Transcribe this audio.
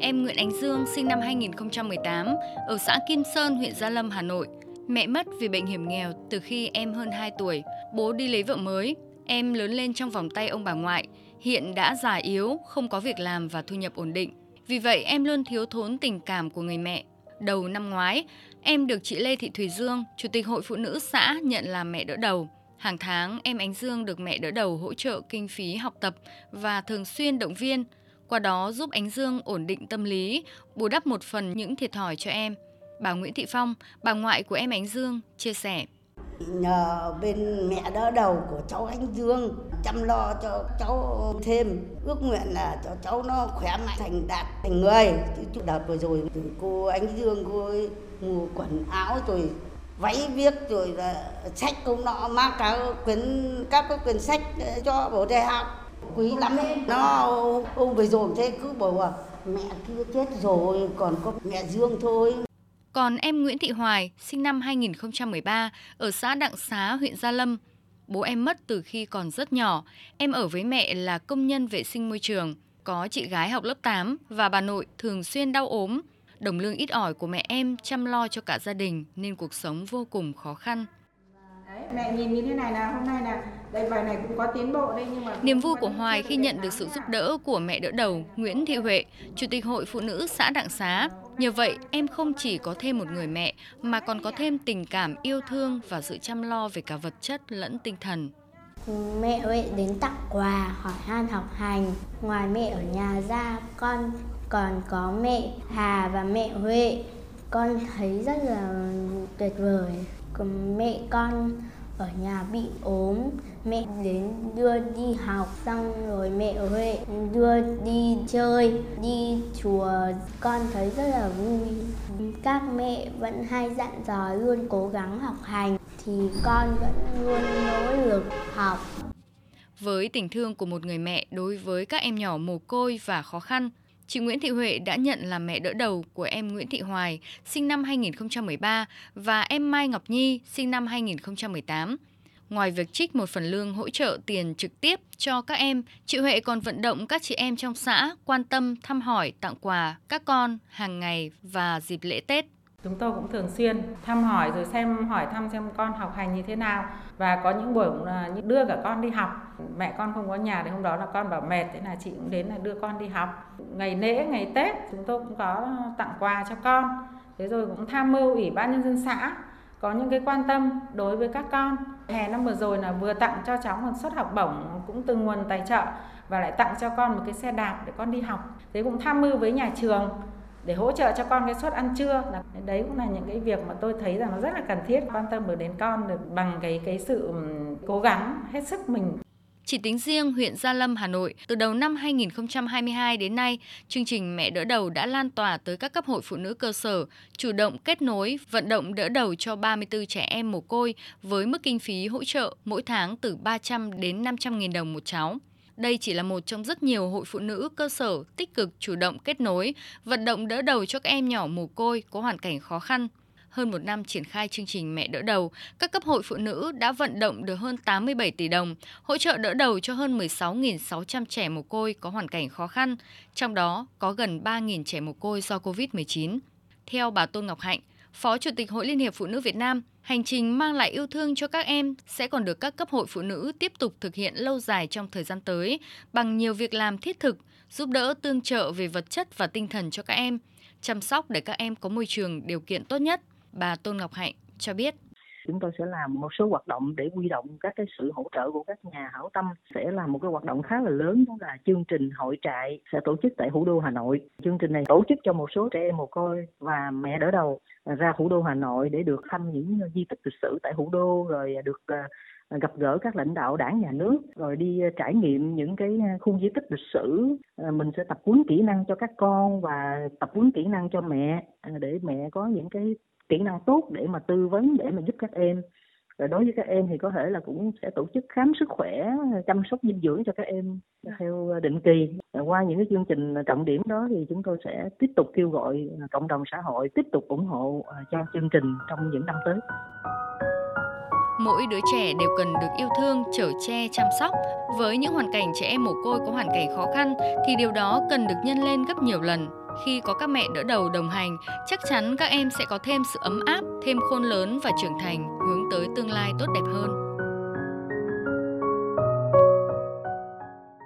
em Nguyễn Ánh Dương sinh năm 2018 ở xã Kim Sơn, huyện Gia Lâm, Hà Nội. Mẹ mất vì bệnh hiểm nghèo từ khi em hơn 2 tuổi, bố đi lấy vợ mới. Em lớn lên trong vòng tay ông bà ngoại, hiện đã già yếu, không có việc làm và thu nhập ổn định. Vì vậy em luôn thiếu thốn tình cảm của người mẹ. Đầu năm ngoái, em được chị Lê Thị Thùy Dương, Chủ tịch Hội Phụ Nữ xã nhận làm mẹ đỡ đầu. Hàng tháng, em Ánh Dương được mẹ đỡ đầu hỗ trợ kinh phí học tập và thường xuyên động viên, qua đó giúp Ánh Dương ổn định tâm lý, bù đắp một phần những thiệt thòi cho em. Bà Nguyễn Thị Phong, bà ngoại của em Ánh Dương, chia sẻ. Nhờ bên mẹ đỡ đầu của cháu Ánh Dương chăm lo cho cháu thêm, ước nguyện là cho cháu nó khỏe mạnh thành đạt thành người. Chứ đợt vừa rồi cô Ánh Dương cô ấy mua quần áo rồi váy viết rồi là sách cũng nọ mang cả quyển các cái quyển sách cho bố đại học quý lắm nó ông về rồi thế cứ bảo là mẹ kia chết rồi còn có mẹ Dương thôi còn em Nguyễn Thị Hoài, sinh năm 2013, ở xã Đặng Xá, huyện Gia Lâm. Bố em mất từ khi còn rất nhỏ. Em ở với mẹ là công nhân vệ sinh môi trường. Có chị gái học lớp 8 và bà nội thường xuyên đau ốm. Đồng lương ít ỏi của mẹ em chăm lo cho cả gia đình nên cuộc sống vô cùng khó khăn. Đấy, mẹ nhìn như thế này là hôm nay là đây bài này cũng có tiến bộ đây nhưng mà niềm vui của Hoài khi nhận được sự giúp đỡ của mẹ đỡ đầu Nguyễn Thị Huệ, Chủ tịch Hội Phụ nữ xã Đặng Xá. Nhờ vậy, em không chỉ có thêm một người mẹ mà còn có thêm tình cảm yêu thương và sự chăm lo về cả vật chất lẫn tinh thần. Mẹ Huệ đến tặng quà, hỏi han học hành. Ngoài mẹ ở nhà ra, con còn có mẹ Hà và mẹ Huệ. Con thấy rất là tuyệt vời. Mẹ con ở nhà bị ốm, mẹ đến đưa đi học xong rồi mẹ Huệ đưa đi chơi, đi chùa. Con thấy rất là vui. Các mẹ vẫn hay dặn dò luôn cố gắng học hành thì con vẫn luôn nỗ lực học. Với tình thương của một người mẹ đối với các em nhỏ mồ côi và khó khăn Chị Nguyễn Thị Huệ đã nhận là mẹ đỡ đầu của em Nguyễn Thị Hoài, sinh năm 2013 và em Mai Ngọc Nhi, sinh năm 2018. Ngoài việc trích một phần lương hỗ trợ tiền trực tiếp cho các em, chị Huệ còn vận động các chị em trong xã quan tâm thăm hỏi, tặng quà các con hàng ngày và dịp lễ Tết. Chúng tôi cũng thường xuyên thăm hỏi rồi xem hỏi thăm xem con học hành như thế nào và có những buổi à, cũng là đưa cả con đi học. Mẹ con không có nhà thì hôm đó là con bảo mệt thế là chị cũng đến là đưa con đi học. Ngày lễ, ngày Tết chúng tôi cũng có tặng quà cho con. Thế rồi cũng tham mưu ủy ban nhân dân xã có những cái quan tâm đối với các con. Hè năm vừa rồi là vừa tặng cho cháu một suất học bổng cũng từ nguồn tài trợ và lại tặng cho con một cái xe đạp để con đi học. Thế cũng tham mưu với nhà trường để hỗ trợ cho con cái suất ăn trưa là đấy cũng là những cái việc mà tôi thấy rằng nó rất là cần thiết quan tâm được đến con được bằng cái cái sự cố gắng hết sức mình chỉ tính riêng huyện Gia Lâm, Hà Nội, từ đầu năm 2022 đến nay, chương trình Mẹ đỡ đầu đã lan tỏa tới các cấp hội phụ nữ cơ sở, chủ động kết nối, vận động đỡ đầu cho 34 trẻ em mồ côi với mức kinh phí hỗ trợ mỗi tháng từ 300 đến 500 nghìn đồng một cháu. Đây chỉ là một trong rất nhiều hội phụ nữ cơ sở tích cực chủ động kết nối, vận động đỡ đầu cho các em nhỏ mồ côi có hoàn cảnh khó khăn. Hơn một năm triển khai chương trình Mẹ đỡ đầu, các cấp hội phụ nữ đã vận động được hơn 87 tỷ đồng, hỗ trợ đỡ đầu cho hơn 16.600 trẻ mồ côi có hoàn cảnh khó khăn, trong đó có gần 3.000 trẻ mồ côi do COVID-19. Theo bà Tôn Ngọc Hạnh, Phó Chủ tịch Hội Liên hiệp Phụ nữ Việt Nam, hành trình mang lại yêu thương cho các em sẽ còn được các cấp hội phụ nữ tiếp tục thực hiện lâu dài trong thời gian tới bằng nhiều việc làm thiết thực, giúp đỡ tương trợ về vật chất và tinh thần cho các em, chăm sóc để các em có môi trường điều kiện tốt nhất. Bà Tôn Ngọc Hạnh cho biết chúng tôi sẽ làm một số hoạt động để huy động các cái sự hỗ trợ của các nhà hảo tâm. Sẽ là một cái hoạt động khá là lớn, đó là chương trình hội trại sẽ tổ chức tại thủ đô Hà Nội. Chương trình này tổ chức cho một số trẻ em mồ côi và mẹ đỡ đầu ra thủ đô Hà Nội để được thăm những di tích lịch sử tại thủ đô, rồi được à, À, gặp gỡ các lãnh đạo đảng, nhà nước, rồi đi à, trải nghiệm những cái à, khu di tích lịch sử. Mình sẽ tập huấn kỹ năng cho các con và tập huấn kỹ năng cho mẹ để mẹ có những cái kỹ năng tốt để mà tư vấn, để mà giúp các em. Rồi đối với các em thì có thể là cũng sẽ tổ chức khám sức khỏe chăm sóc dinh dưỡng cho các em theo định kỳ. Qua những cái chương trình trọng điểm đó thì chúng tôi sẽ tiếp tục kêu gọi cộng đồng xã hội tiếp tục ủng hộ cho chương trình trong những năm tới mỗi đứa trẻ đều cần được yêu thương, chở che, chăm sóc. Với những hoàn cảnh trẻ em mồ côi có hoàn cảnh khó khăn thì điều đó cần được nhân lên gấp nhiều lần. khi có các mẹ đỡ đầu đồng hành, chắc chắn các em sẽ có thêm sự ấm áp, thêm khôn lớn và trưởng thành, hướng tới tương lai tốt đẹp hơn.